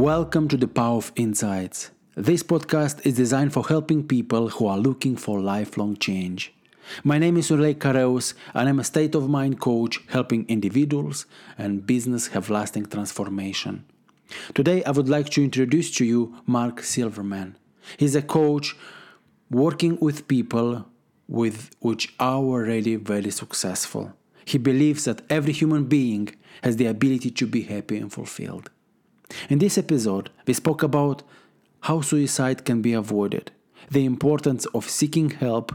Welcome to the Power of Insights. This podcast is designed for helping people who are looking for lifelong change. My name is Ulrich Kareus, and I'm a state of mind coach helping individuals and business have lasting transformation. Today, I would like to introduce to you Mark Silverman. He's a coach working with people with which are already very successful. He believes that every human being has the ability to be happy and fulfilled. In this episode, we spoke about how suicide can be avoided, the importance of seeking help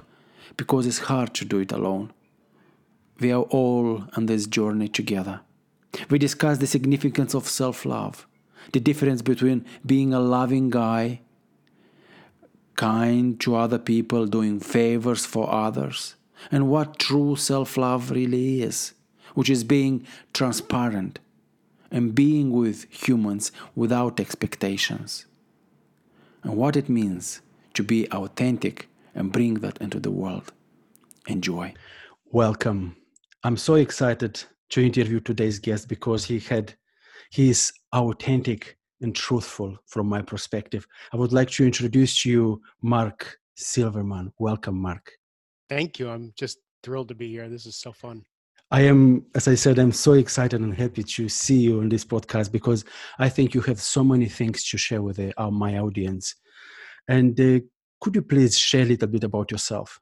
because it's hard to do it alone. We are all on this journey together. We discussed the significance of self love, the difference between being a loving guy, kind to other people, doing favors for others, and what true self love really is, which is being transparent and being with humans without expectations, and what it means to be authentic and bring that into the world. Enjoy. Welcome. I'm so excited to interview today's guest because he had he is authentic and truthful from my perspective. I would like to introduce to you Mark Silverman. Welcome, Mark. Thank you. I'm just thrilled to be here. This is so fun. I am, as I said, I'm so excited and happy to see you on this podcast because I think you have so many things to share with the, uh, my audience. And uh, could you please share a little bit about yourself?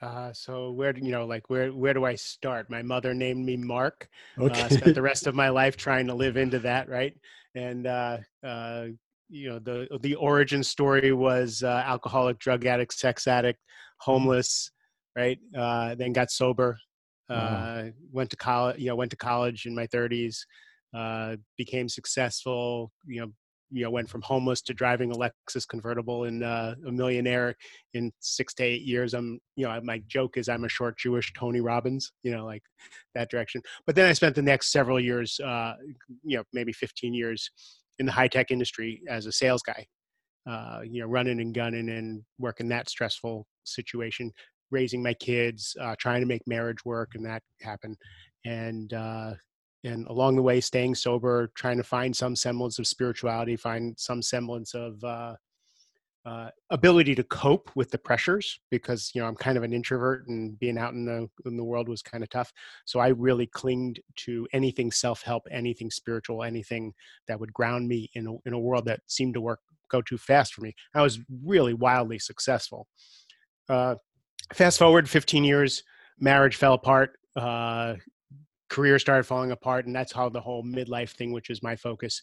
Uh, so where you know like where where do I start? My mother named me Mark. Okay. Uh, spent the rest of my life trying to live into that, right? And uh, uh, you know the the origin story was uh, alcoholic, drug addict, sex addict, homeless, right? Uh, then got sober. Uh, went to college. You know, went to college in my 30s. Uh, became successful. You know, you know went from homeless to driving a Lexus convertible and uh, a millionaire in six to eight years. I'm you know my joke is I'm a short Jewish Tony Robbins, you know like that direction. But then I spent the next several years, uh, you know maybe 15 years in the high tech industry as a sales guy. Uh, you know, running and gunning and working that stressful situation, raising my kids, uh, trying to make marriage work, and that happened. And uh, and along the way staying sober trying to find some semblance of spirituality find some semblance of uh, uh, ability to cope with the pressures because you know i'm kind of an introvert and being out in the in the world was kind of tough so i really clinged to anything self-help anything spiritual anything that would ground me in a, in a world that seemed to work go too fast for me i was really wildly successful uh, fast forward 15 years marriage fell apart uh, career started falling apart and that's how the whole midlife thing which is my focus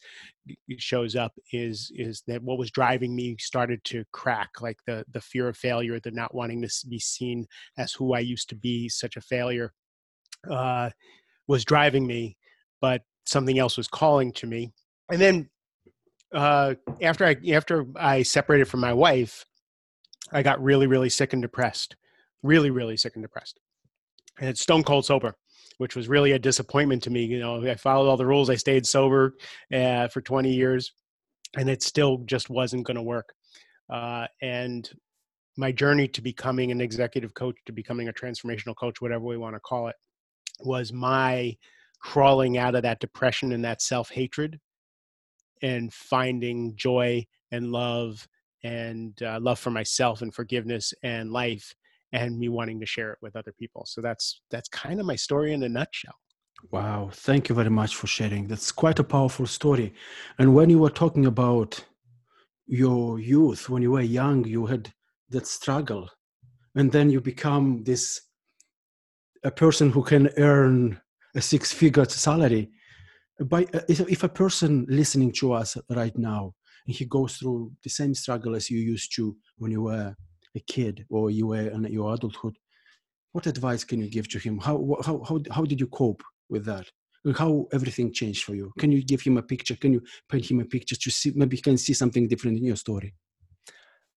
shows up is is that what was driving me started to crack like the the fear of failure the not wanting to be seen as who i used to be such a failure uh, was driving me but something else was calling to me. And then uh, after i after i separated from my wife i got really really sick and depressed really really sick and depressed I and stone cold sober which was really a disappointment to me. You know, I followed all the rules. I stayed sober uh, for 20 years, and it still just wasn't going to work. Uh, and my journey to becoming an executive coach, to becoming a transformational coach, whatever we want to call it, was my crawling out of that depression and that self hatred and finding joy and love and uh, love for myself and forgiveness and life and me wanting to share it with other people. So that's that's kind of my story in a nutshell. Wow, thank you very much for sharing. That's quite a powerful story. And when you were talking about your youth, when you were young, you had that struggle, and then you become this a person who can earn a six-figure salary. By uh, if a person listening to us right now, and he goes through the same struggle as you used to when you were a kid or you were in your adulthood, what advice can you give to him? How, how, how, how did you cope with that? How everything changed for you? Can you give him a picture? Can you paint him a picture to see, maybe he can see something different in your story?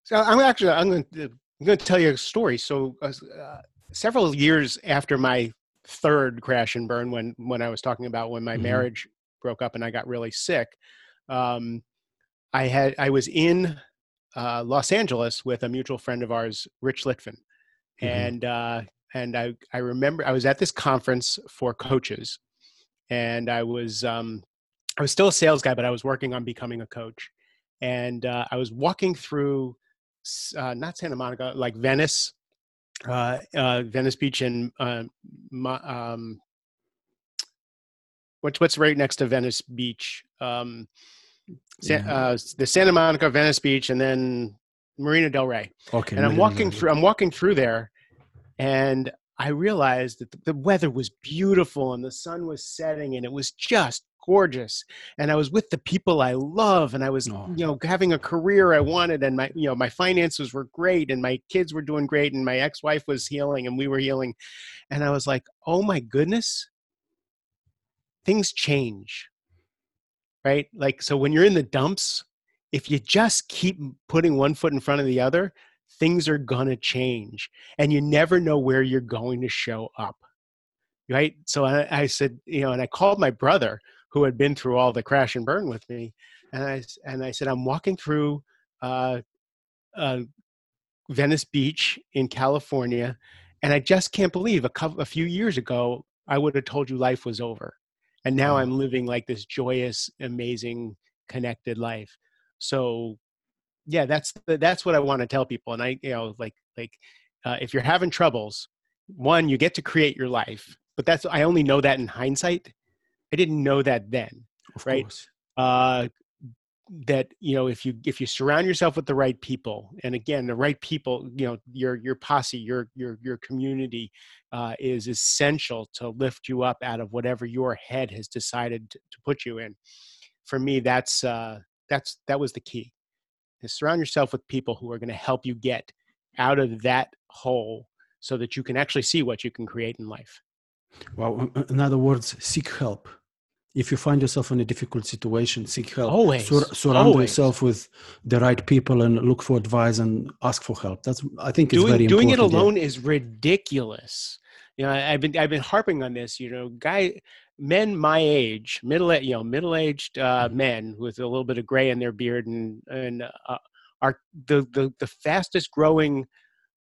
So I'm actually, I'm going to, I'm going to tell you a story. So uh, several years after my third crash and burn, when, when I was talking about when my mm-hmm. marriage broke up and I got really sick, um, I had, I was in uh, Los Angeles with a mutual friend of ours, Rich Litvin, mm-hmm. and uh, and I I remember I was at this conference for coaches, and I was um, I was still a sales guy, but I was working on becoming a coach. And uh, I was walking through, uh, not Santa Monica, like Venice, uh, uh, Venice Beach, and uh, um, what's what's right next to Venice Beach? Um, yeah. uh, the Santa Monica, Venice Beach, and then Marina Del Rey. Okay. And I'm walking through. I'm walking through there, and I realized that the, the weather was beautiful and the sun was setting, and it was just gorgeous and i was with the people i love and i was oh. you know having a career i wanted and my you know my finances were great and my kids were doing great and my ex-wife was healing and we were healing and i was like oh my goodness things change right? Like so when you're in the dumps if you just keep putting one foot in front of the other things are gonna change and you never know where you're going to show up right? So I, I, said you know and i called my brother who had been through all the crash and burn with me and i and i said i'm walking through uh, uh, venice beach in california and i just can't believe a couple a few years ago i would have told you life was over and now i'm living like this joyous amazing connected life. So yeah that's that's what i want to tell people. And i you know like like uh, if you're having troubles one you get to create your life but that's i only know that in hindsight. I didn't know that then of right? course. uh that you know if you if you surround yourself with the right people and again the right people you know your your posse your your your community uh, is essential to lift you up out of whatever your head has decided to, to put you in. For me that's uh that's that was the key is surround yourself with people who are going to help you get out of that hole so that you can actually see what you can create in life. Well in other words seek help if you find yourself in a difficult situation, seek help. Always. Sur- surround Always. yourself with the right people and look for advice and ask for help. That's I think it's doing, very. Doing it alone yeah. is ridiculous. You know, I've been I've been harping on this. You know, guy, men my age, middle you know middle aged uh, mm-hmm. men with a little bit of gray in their beard and and uh, are the, the the fastest growing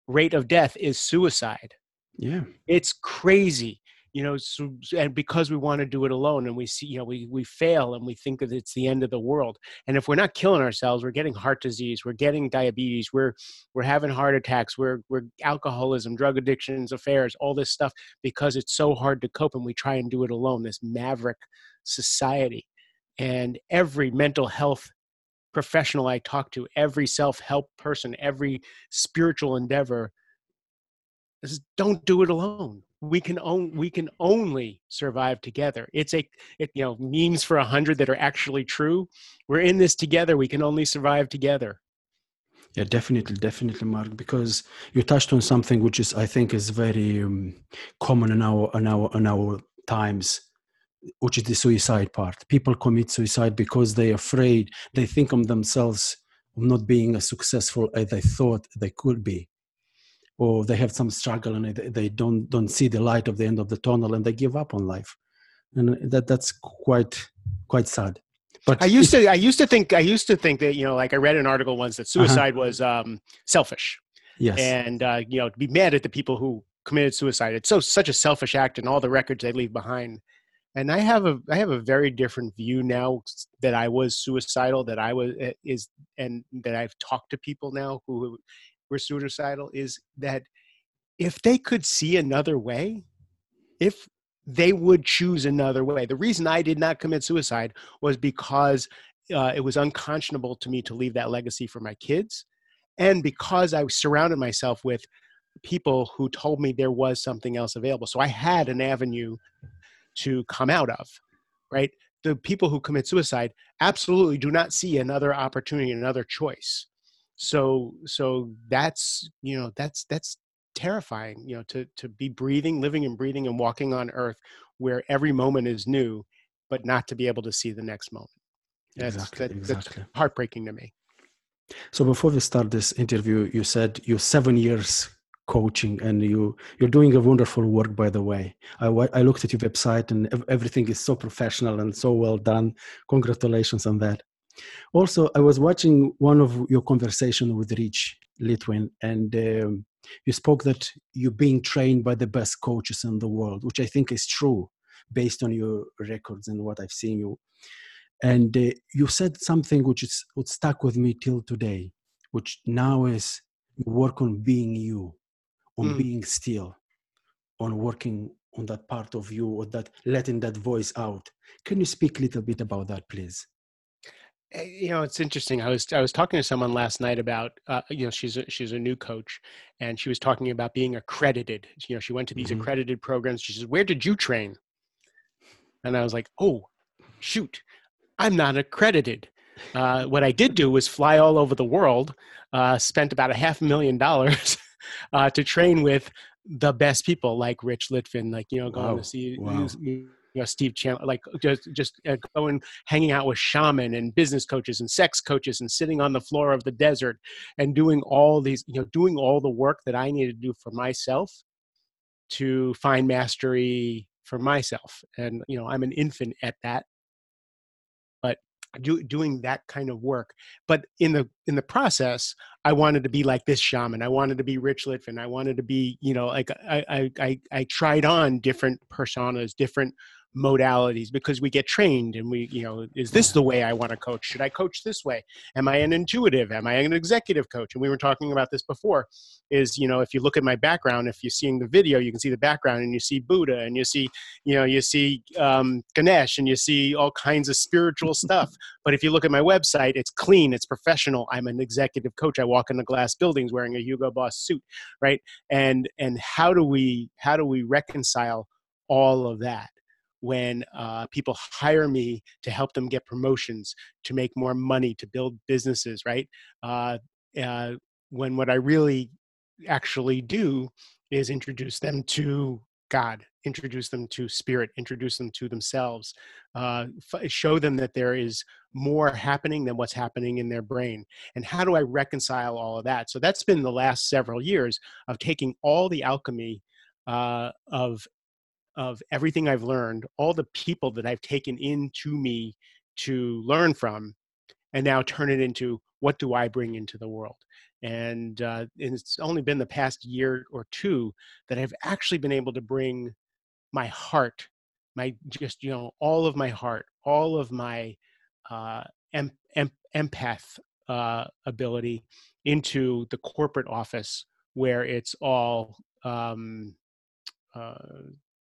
rate of death is suicide. Yeah, it's crazy you know so, and because we want to do it alone and we see you know we we fail and we think that it's the end of the world and if we're not killing ourselves we're getting heart disease we're getting diabetes we're we're having heart attacks we're we're alcoholism drug addictions affairs all this stuff because it's so hard to cope and we try and do it alone this maverick society and every mental health professional i talk to every self-help person every spiritual endeavor is don't do it alone. We can own we can only survive together. It's a it, you know memes for a hundred that are actually true. We're in this together. We can only survive together. Yeah definitely definitely mark because you touched on something which is i think is very um, common in our in our in our times which is the suicide part. People commit suicide because they're afraid they think of themselves of not being as successful as they thought they could be or they have some struggle and they don't don't see the light of the end of the tunnel and they give up on life. And that that's quite quite sad. But i used to i used to think i used to think that you know like i read an article once that uh-huh. suicide uh-huh. was um selfish. Yes. And uh you know to be mad at the people who committed suicide. It's so such a selfish act and all the records they leave behind. And i have a i have a very different view now that i was suicidal that i was eh, is and that i've talked to people now who were suicidal is that if they could see another way, if they would choose another way. The reason I did not commit suicide was because uh, it was unconscionable to me to leave that legacy for my kids, and because I surrounded myself with people who told me there was something else available. So I had an avenue to come out of, right? The people who commit suicide absolutely do not see another opportunity, another choice so so that's you know that's that's terrifying you know to to be breathing living and breathing and walking on earth where every moment is new but not to be able to see the next moment. That's, exactly, that, exactly. that's heartbreaking to me. So before we start this interview you said you're seven years coaching and you you're doing a wonderful work by the way. I, I looked at your website and everything is so professional and so well done. Congratulations on that also, I was watching one of your conversation with Rich Litvin, and um, you spoke that you're being trained by the best coaches in the world, which I think is true based on your records and what I've seen you. And uh, you said something which is what stuck with me till today, which now is work on being you, on mm. being still, on working on that part of you, or that letting that voice out. Can you speak a little bit about that, please? Eh, you know it's interesting i was i was talking to someone last night about uh, you know she's a, she's a new coach and she was talking about being accredited you know she went to these mm-hmm. accredited programs she says where did you train and i was like oh shoot i'm not accredited uh, what i did do was fly all over the world uh, spent about a half a million dollars uh, to train with the best people like rich litvin like you know going wow. to see wow you know Steve Chandler, like just just uh, going hanging out with shaman and business coaches and sex coaches and sitting on the floor of the desert and doing all these you know doing all the work that I needed to do for myself to find mastery for myself. And you know I'm an infant at that. But do, doing that kind of work. But in the in the process i wanted to be like this shaman. I wanted to be rich litvin. I wanted to be you know like i i i, I tried on different personas different modalities because we get trained and we you know is this the way i want to coach? Should i coach this way? Am i an intuitive? Am i an executive coach? And we were talking about this before is you know if you look at my background if you're seeing the video you can see the background and you see buddha and you see you know you see um, ganesh and you see all kinds of spiritual stuff. But if you look at my website it's clean it's professional. I'm an executive coach. I walk into glass buildings wearing a hugo boss suit right? And and how do we how do we reconcile all of that when uh, people hire me to help them get promotions, to make more money, to build businesses, right? Uh, uh, when what I really actually do is introduce them to God, introduce them to spirit, introduce them to themselves, uh, f- show them that there is more happening than what's happening in their brain. And how do I reconcile all of that? So that's been the last several years of taking all the alchemy uh, of of everything I've learned, all the people that I've taken into me to learn from, and now turn it into what do I bring into the world. And, uh, and it's only been the past year or two that I've actually been able to bring my heart, my just you know all of my heart, all of my uh, em- em- empath uh, ability into the corporate office where it's all um, uh,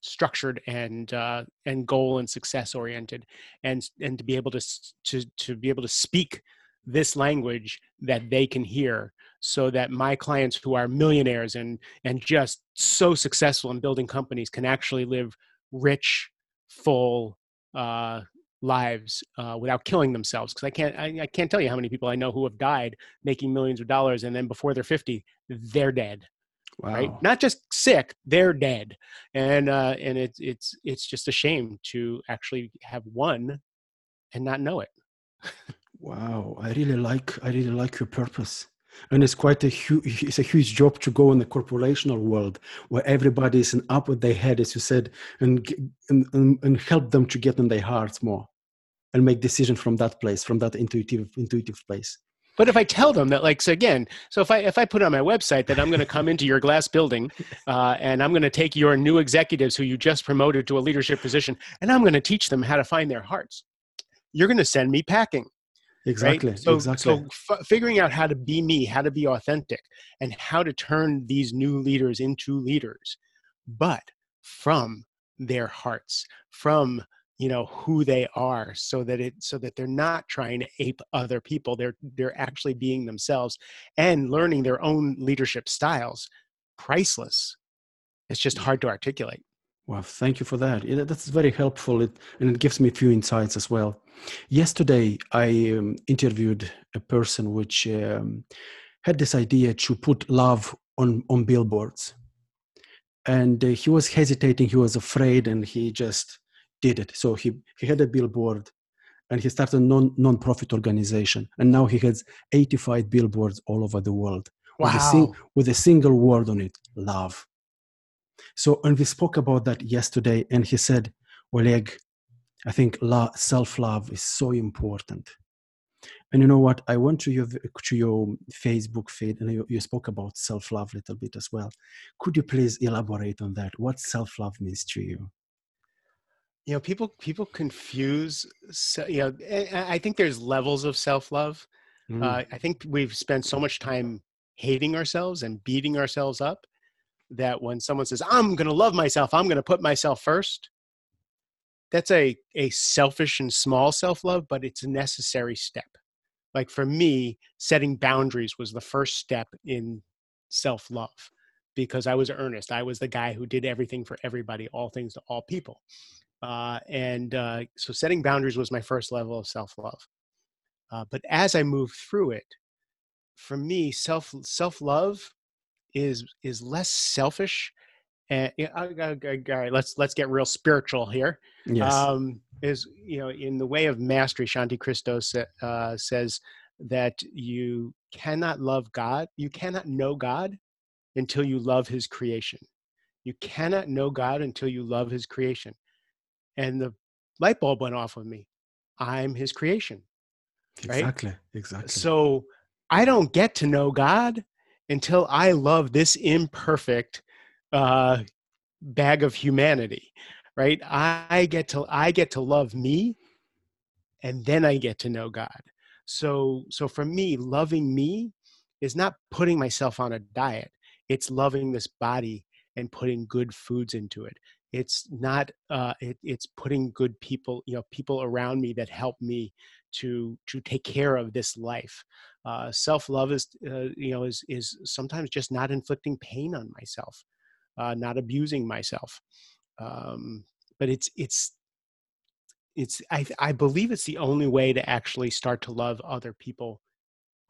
structured and uh, and goal and success oriented and and to be able to to to be able to speak this language that they can hear so that my clients who are millionaires and and just so successful in building companies can actually live rich full uh, lives uh, without killing themselves. Because i can't I, I, can't tell you how many people i know who have died making millions of dollars and then before they're 50 they're dead wow. right? Not just sick, they're dead, and uh, and it's it's it's just a shame to actually have won and not know it. wow, I really like I really like your purpose. And it's quite a huge, it's a huge job to go in the corporational world where everybody is up with their head, as you said, and, and, and help them to get in their hearts more and make decisions from that place, from that intuitive, intuitive place. But if I tell them that, like, so again, so if I if I put on my website that I'm going to come into your glass building, uh, and I'm going to take your new executives who you just promoted to a leadership position, and I'm going to teach them how to find their hearts, you're going to send me packing. Exactly. Right? So, exactly. so f- figuring out how to be me, how to be authentic, and how to turn these new leaders into leaders, but from their hearts, from you know who they are so that it so that they're not trying to ape other people they're they're actually being themselves and learning their own leadership styles priceless. It's just hard to articulate. Well thank you for that that's very helpful. It, and it gives me a few insights as well. Yesterday i um, interviewed a person which um, had this idea to put love on on billboards. And uh, he was hesitating he was afraid and he just did it. So he, he had a billboard and he started a non, non-profit organization. And now he has 85 billboards all over the world wow. with, a sing, with a single word on it, love. So, and we spoke about that yesterday and he said, Oleg, I think self-love is so important. And you know what? I went to your to your Facebook feed, and you, you spoke about self love a little bit as well. Could you please elaborate on that? What self love means to you? You know people people confuse you know i think there's levels of self-love. Mm. uh, i think we've spent so much time hating ourselves and beating ourselves up that when someone says i'm going to love myself i'm going to put myself first that's a a selfish and small self-love but it's a necessary step. Like for me setting boundaries was the first step in self-love because i was earnest. I was the guy who did everything for everybody all things to all people uh, and uh, so setting boundaries was my first level of self-love. Uh, but as i moved through it for me self self-love is is less selfish and all right let's let's get real spiritual here. Yes. um is you know in the way of mastery shanti christos uh, says that you cannot love god you cannot know god until you love his creation. You cannot know god until you love his creation and the light bulb went off with me. I'm his creation right? exactly exactly. So i don't get to know god until i love this imperfect uh, bag of humanity right? I get to i get to love me and then i get to know god. So so for me loving me is not putting myself on a diet. It's loving this body and putting good foods into it it's not uh, it, it's putting good people you know people around me that help me to to take care of this life. Uh, self-love is uh, you know is is sometimes just not inflicting pain on myself uh, not abusing myself. Um, but it's it's it's I, I believe it's the only way to actually start to love other people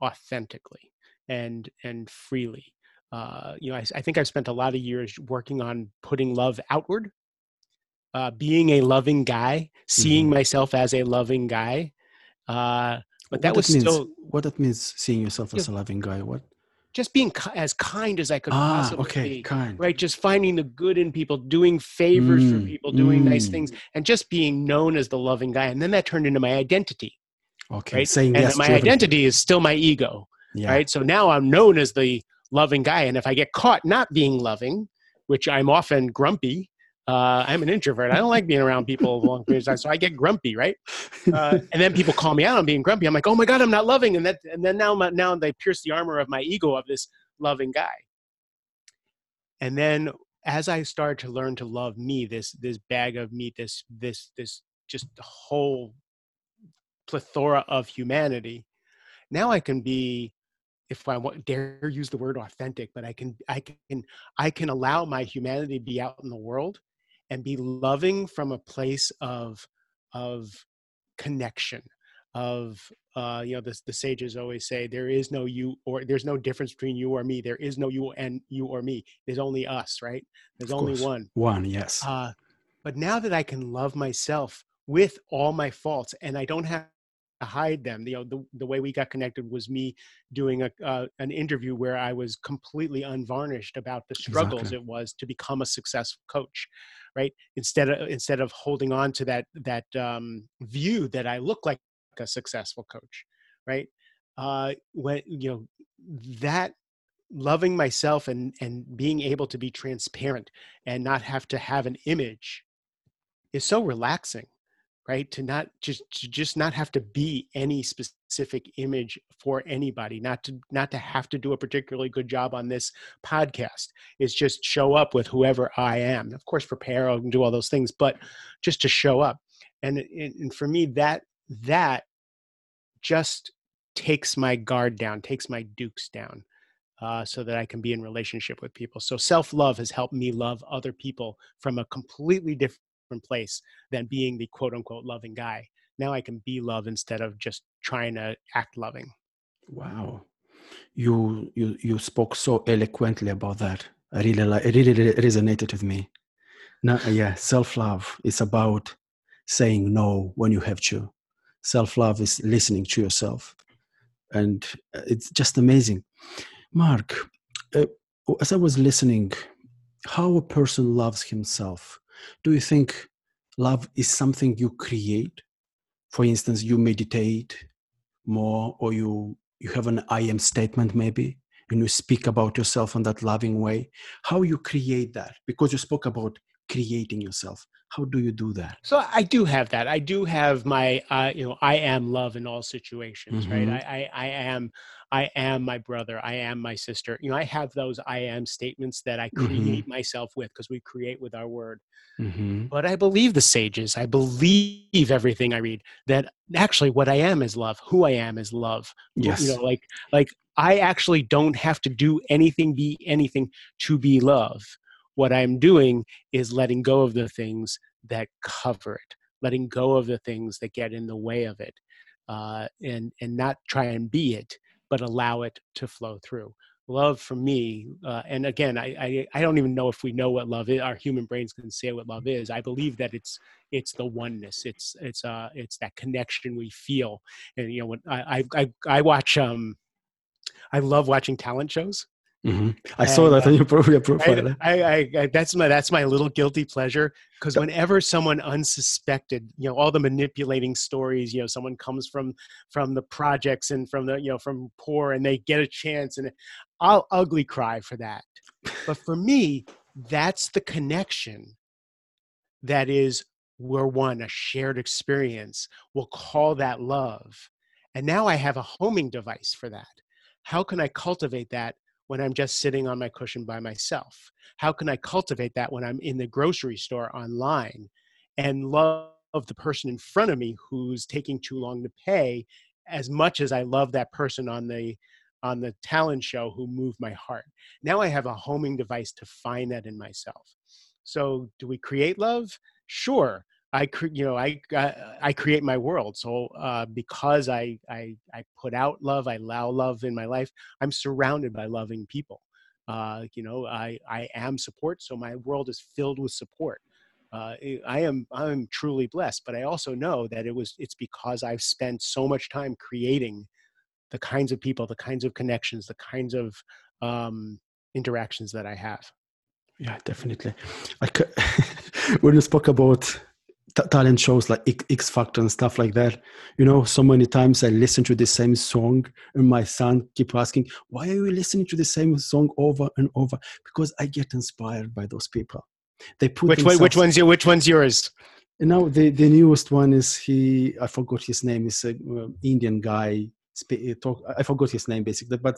authentically and and freely uh, you know, I, I, think I've spent a lot of years working on putting love outward, uh, being a loving guy, seeing mm-hmm. myself as a loving guy. Uh, but that was means, still what that means. Seeing yourself as a loving guy. What? Just being ki- as kind as I could ah, possibly okay, be. Kind. Right. Just finding the good in people, doing favors mm, for people, doing mm. nice things, and just being known as the loving guy. And then that turned into my identity. Okay. Right? Saying and yes. My identity is still my ego. Yeah. Right. So now I'm known as the loving guy. And if I get caught not being loving, which I'm often grumpy, uh, I'm an introvert. I don't like being around people a long periods of time, so I get grumpy, right? Uh, and then people call me out on being grumpy. I'm like, oh my god, I'm not loving, and that, and then now, now they pierce the armor of my ego of this loving guy. And then as I started to learn to love me, this this bag of meat, this this this just whole plethora of humanity, now I can be if I want dare use the word authentic, but I can I can I can allow my humanity to be out in the world and be loving from a place of of connection of uh, you know the, the sages always say there is no you or there's no difference between you or me. There is no you and you or me. There's only us right? There's of only course. one. One yes. Uh, but now that i can love myself with all my faults and i don't have hide them. You know, the, the way we got connected was me doing a, uh, an interview where I was completely unvarnished about the struggles exactly. it was to become a successful coach, right? Instead of instead of holding on to that that um, view that I look like a successful coach, right? Uh, when you know that loving myself and and being able to be transparent and not have to have an image is so relaxing right? To not just to just not have to be any specific image for anybody not to not to have to do a particularly good job on this podcast. Is just show up with whoever i am. Of course prepare and do all those things but just to show up. And and for me that that just takes my guard down takes my dukes down uh, so that I can be in relationship with people. So self love has helped me love other people from a completely different different place than being the quote unquote loving guy. Now I can be love instead of just trying to act loving. Wow. You you you spoke so eloquently about that. I really like it really resonated with me. Now, yeah, self-love is about saying no when you have to. Self-love is listening to yourself. And uh, it's just amazing. Mark, uh, as I was listening, how a person loves himself do you think love is something you create? For instance, you meditate more or you you have an I am statement maybe and you speak about yourself in that loving way. How you create that? Because you spoke about creating yourself. how do you do that so i do have that i do have my uh, you know i am love in all situations mm-hmm. right I, I, I am i am my brother i am my sister you know i have those i am statements that i mm-hmm. create mm-hmm. myself with because we create with our word mm-hmm. but i believe the sages i believe everything i read that actually what i am is love who i am is love yes you know like like i actually don't have to do anything be anything to be love what I'm doing is letting go of the things that cover it, letting go of the things that get in the way of it, uh, and and not try and be it, but allow it to flow through. Love for me, uh, and again, I, I, I don't even know if we know what love is. Our human brains can say what love is. I believe that it's it's the oneness. It's it's uh it's that connection we feel. And you know when I I I watch um I love watching talent shows Mm-hmm. I and, saw that uh, on your profile. I, I, I, that's my that's my little guilty pleasure because whenever someone unsuspected, you know, all the manipulating stories, you know, someone comes from from the projects and from the you know from poor and they get a chance and I'll ugly cry for that. But for me, that's the connection that is we're one, a shared experience. We'll call that love. And now I have a homing device for that. How can I cultivate that when I'm just sitting on my cushion by myself? How can I cultivate that when I'm in the grocery store online and love the person in front of me who's taking too long to pay as much as I love that person on the on the talent show who moved my heart. Now I have a homing device to find that in myself. So do we create love? Sure. I you know I I create my world. So uh, because I, I I put out love, I allow love in my life. I'm surrounded by loving people. Uh, you know I I am support, so my world is filled with support. Uh, I am I'm truly blessed, but I also know that it was it's because I've spent so much time creating the kinds of people, the kinds of connections, the kinds of um, interactions that I have. Yeah, definitely. I could, when you spoke about t- talent shows like X Factor and stuff like that. You know, so many times I listen to the same song, and my son keep asking, "Why are you listening to the same song over and over?" Because I get inspired by those people. They put which one, which one's your, which one's yours? You know, the the newest one is he. I forgot his name. Is a uh, Indian guy. Talk. I forgot his name basically, but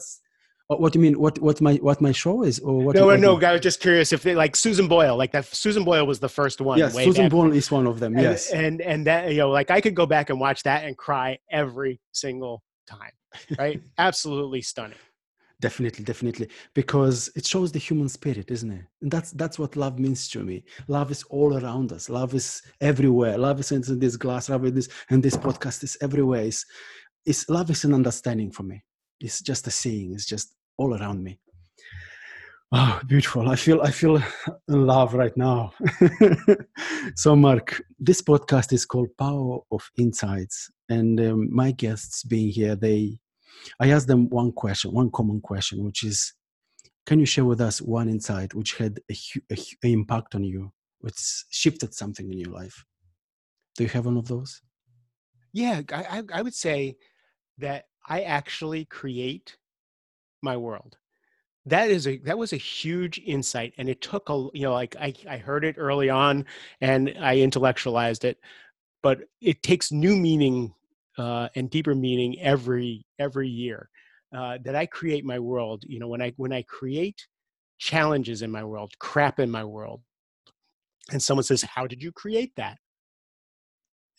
Oh, what do you mean? What what my what my show is, or what? No, no. I was just curious if they like Susan Boyle, like that. Susan Boyle was the first one. Yes, Susan back. Boyle is one of them. And, yes, and and that you know, like I could go back and watch that and cry every single time. Right? Absolutely stunning. Definitely, definitely, because it shows the human spirit, isn't it? And that's that's what love means to me. Love is all around us. Love is everywhere. Love is in this glass. Love is in this, and this podcast is everywhere. It's, it's love is an understanding for me. It's just a seeing. It's just all around me. Oh, beautiful. I feel I feel in love right now. so, Mark, this podcast is called Power of Insights, and um, my guests being here, they, I asked them one question, one common question, which is, can you share with us one insight which had a, a, impact on you, which shifted something in your life? Do you have one of those? Yeah, I, I would say that I actually create my world. That is a that was a huge insight and it took a you know like i i heard it early on and i intellectualized it but it takes new meaning uh, and deeper meaning every every year uh, that i create my world. You know when i when i create challenges in my world crap in my world and someone says how did you create that?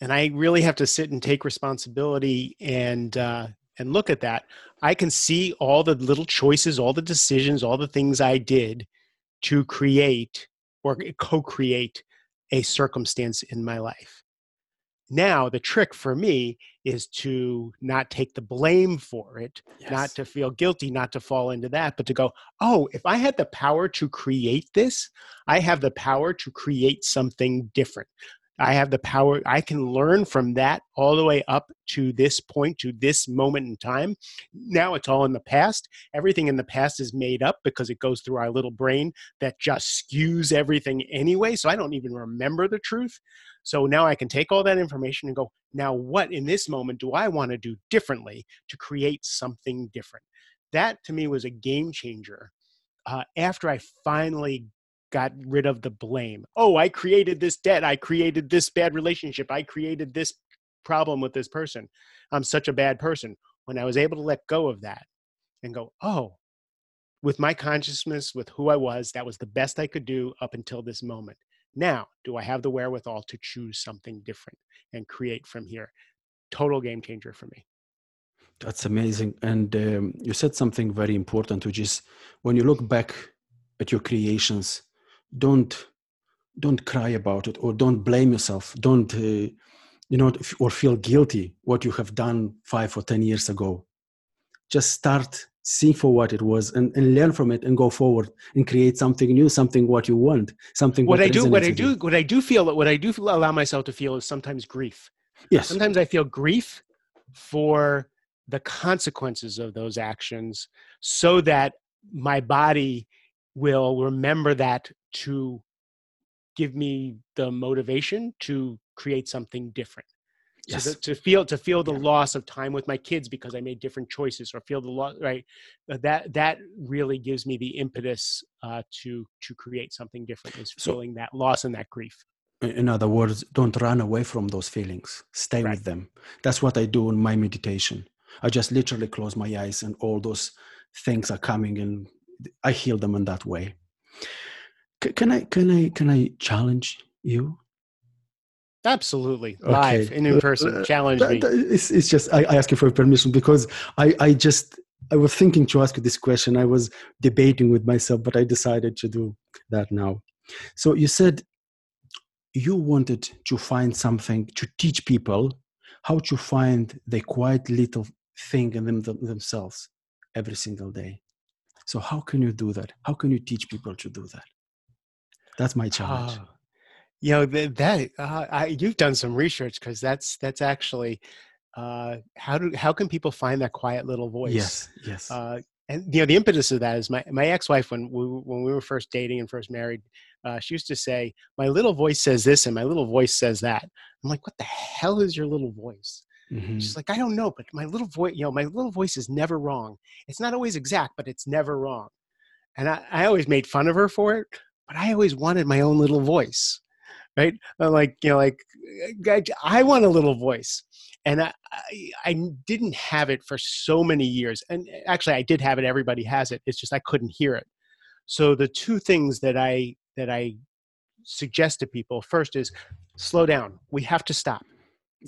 And i really have to sit and take responsibility and uh, and look at that, I can see all the little choices, all the decisions, all the things I did to create or co create a circumstance in my life. Now, the trick for me is to not take the blame for it, yes. not to feel guilty, not to fall into that, but to go, oh, if I had the power to create this, I have the power to create something different. I have the power, I can learn from that all the way up to this point, to this moment in time. Now it's all in the past. Everything in the past is made up because it goes through our little brain that just skews everything anyway. So I don't even remember the truth. So now I can take all that information and go, now what in this moment do I want to do differently to create something different? That to me was a game changer. Uh, after I finally got rid of the blame. Oh, I created this debt. I created this bad relationship. I created this problem with this person. I'm such a bad person. When I was able to let go of that and go, oh, with my consciousness, with who I was, that was the best I could do up until this moment. Now, do I have the wherewithal to choose something different and create from here? Total game changer for me. That's amazing. And um, you said something very important, which is when you look back at your creations, don't don't cry about it or don't blame yourself. Don't uh, you know or feel guilty what you have done five or ten years ago. Just start see for what it was and, and learn from it and go forward and create something new something what you want something what, what i do what i do what i do feel what i do allow myself to feel is sometimes grief yes sometimes i feel grief for the consequences of those actions so that my body will remember that to give me the motivation to create something different. Yes. so to feel to feel the loss of time with my kids because i made different choices or feel the loss right? Uh, that that really gives me the impetus uh, to to create something different is feeling so, that loss and that grief. in other words don't run away from those feelings. Stay right. with them. That's what i do in my meditation. I just literally close my eyes and all those things are coming and i heal them in that way C- can i can i can i challenge you Absolutely, live and in person. Uh, Challenge me. It's, it's just I, I ask you for permission because I I just I was thinking to ask you this question. I was debating with myself, but I decided to do that now. So you said you wanted to find something to teach people how to find the quiet little thing in them, themselves every single day. So how can you do that? How can you teach people to do that? That's my challenge. Uh, you know that, that uh, I, you've done some research because that's that's actually uh, how do how can people find that quiet little voice? Yes, yes. Uh, and you know the impetus of that is my my ex-wife when we when we were first dating and first married, uh, she used to say, "My little voice says this and my little voice says that." I'm like, "What the hell is your little voice?" Mm-hmm. She's like, "I don't know, but my little voice, you know, my little voice is never wrong. It's not always exact, but it's never wrong." And I, I always made fun of her for it, but I always wanted my own little voice right? I'm like you know, like uh, I, I want a little voice, and I, I, I didn't have it for so many years. And uh, actually, I did have it. Everybody has it. It's just I couldn't hear it. So the two things that I that I suggest to people first is slow down. We have to stop.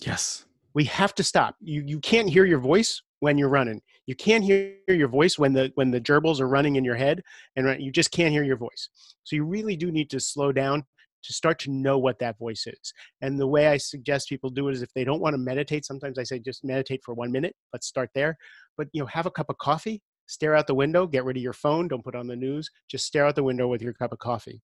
Yes. We have to stop. You you can't hear your voice when you're running. You can't hear your voice when the when the gerbils are running in your head, and you just can't hear your voice. So you really do need to slow down to start to know what that voice is. And the way I suggest people do it is if they don't want to meditate, sometimes I say just meditate for one minute. Let's start there. But you know, have a cup of coffee, stare out the window, get rid of your phone, don't put on the news, just stare out the window with your cup of coffee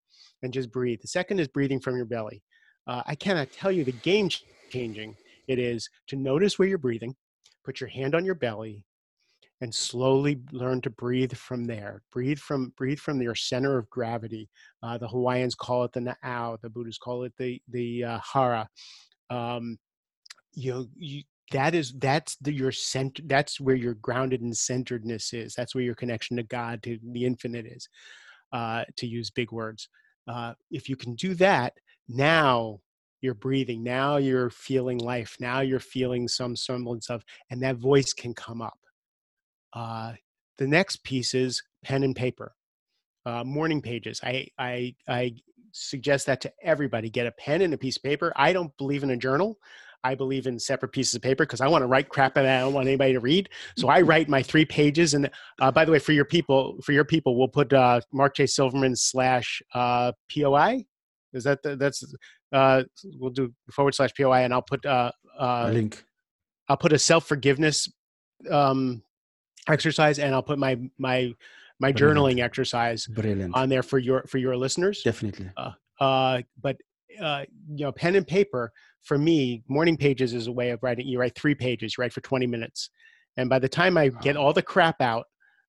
and just breathe. The second is breathing from your belly. Uh, I cannot tell you the game changing it is to notice where you're breathing, put your hand on your belly, and slowly learn to breathe from there. Breathe from breathe from your center of gravity. Uh, the Hawaiians call it the Na'au. The Buddhists call it the the uh, Hara. Um, you know, you, that is that's the your center. That's where your grounded and centeredness is. That's where your connection to God, to the infinite, is. Uh, to use big words, uh, if you can do that, now you're breathing. Now you're feeling life. Now you're feeling some semblance of, and that voice can come up uh, the next piece is pen and paper, uh, morning pages. I, I, I suggest that to everybody. Get a pen and a piece of paper. I don't believe in a journal. I believe in separate pieces of paper because I want to write crap that I don't want anybody to read. So I write my three pages. And uh, by the way, for your people, for your people, we'll put uh, Mark J. Silverman slash uh, POI. Is that the, that's uh, we'll do forward slash POI, and I'll put uh, uh, a link. I'll put a self forgiveness um, exercise and i'll put my my my Brilliant. journaling exercise Brilliant. on there for your for your listeners. Definitely. Uh, uh, but uh, you know pen and paper for me morning pages is a way of writing you write three pages you write for 20 minutes. And by the time i get all the crap out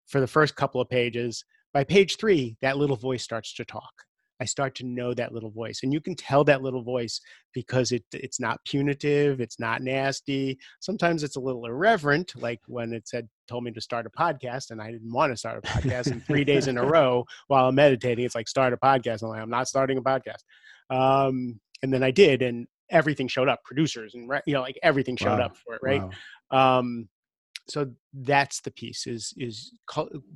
for the first couple of pages by page three that little voice starts to talk I start to know that little voice. And you can tell that little voice because it it's not punitive, it's not nasty. Sometimes it's a little irreverent, like when it said told me to start a podcast and I didn't want to start a podcast and three days in a row while I'm meditating, it's like start a podcast. I'm like, I'm not starting a podcast. Um, and then I did and everything showed up, producers and you know, like everything showed wow. up for it, right? Wow. Um, so that's the piece is is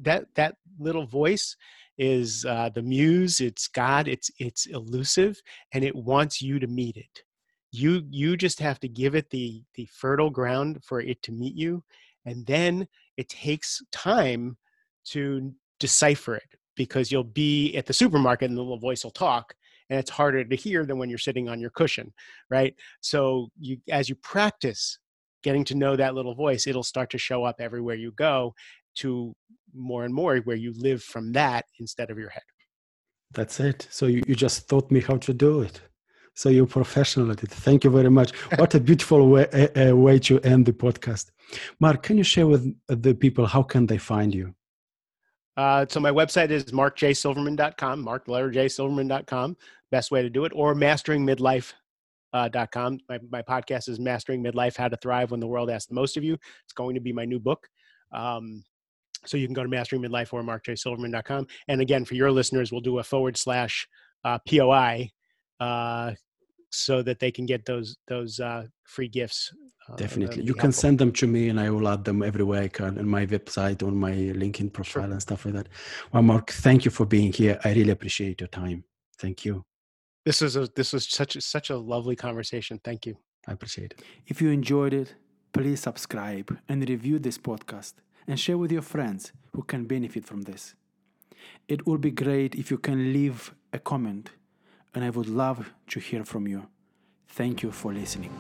that that little voice is uh, the muse it's god it's it's elusive and it wants you to meet it. You you just have to give it the the fertile ground for it to meet you and then it takes time to decipher it because you'll be at the supermarket and the little voice will talk and it's harder to hear than when you're sitting on your cushion right? So you as you practice getting to know that little voice it'll start to show up everywhere you go to more and more where you live from that instead of your head. That's it. So you, you just taught me how to do it. So you're professional at it. Thank you very much. What a beautiful way, a, a way to end the podcast. Mark, can you share with the people how can they find you? Uh, so my website is markjsilverman.com, markletterjsilverman.com, best way to do it, or masteringmidlife.com. Uh, my, my podcast is Mastering Midlife, How to Thrive When the World Asks the Most of You. It's going to be my new book. Um, so you can go to Mastering Midlife or markjsilverman.com. And again, for your listeners, we'll do a forward slash uh, POI uh, so that they can get those those uh, free gifts. Uh, Definitely, you can send them to me, and I will add them everywhere I can on my website, on my LinkedIn profile, sure. and stuff like that. Well, Mark, thank you for being here. I really appreciate your time. Thank you. This is a this was such a, such a lovely conversation. Thank you. I appreciate it. If you enjoyed it, please subscribe and review this podcast and share with your friends who can benefit from this. It would be great if you can leave a comment, and I would love to hear from you. Thank you for listening.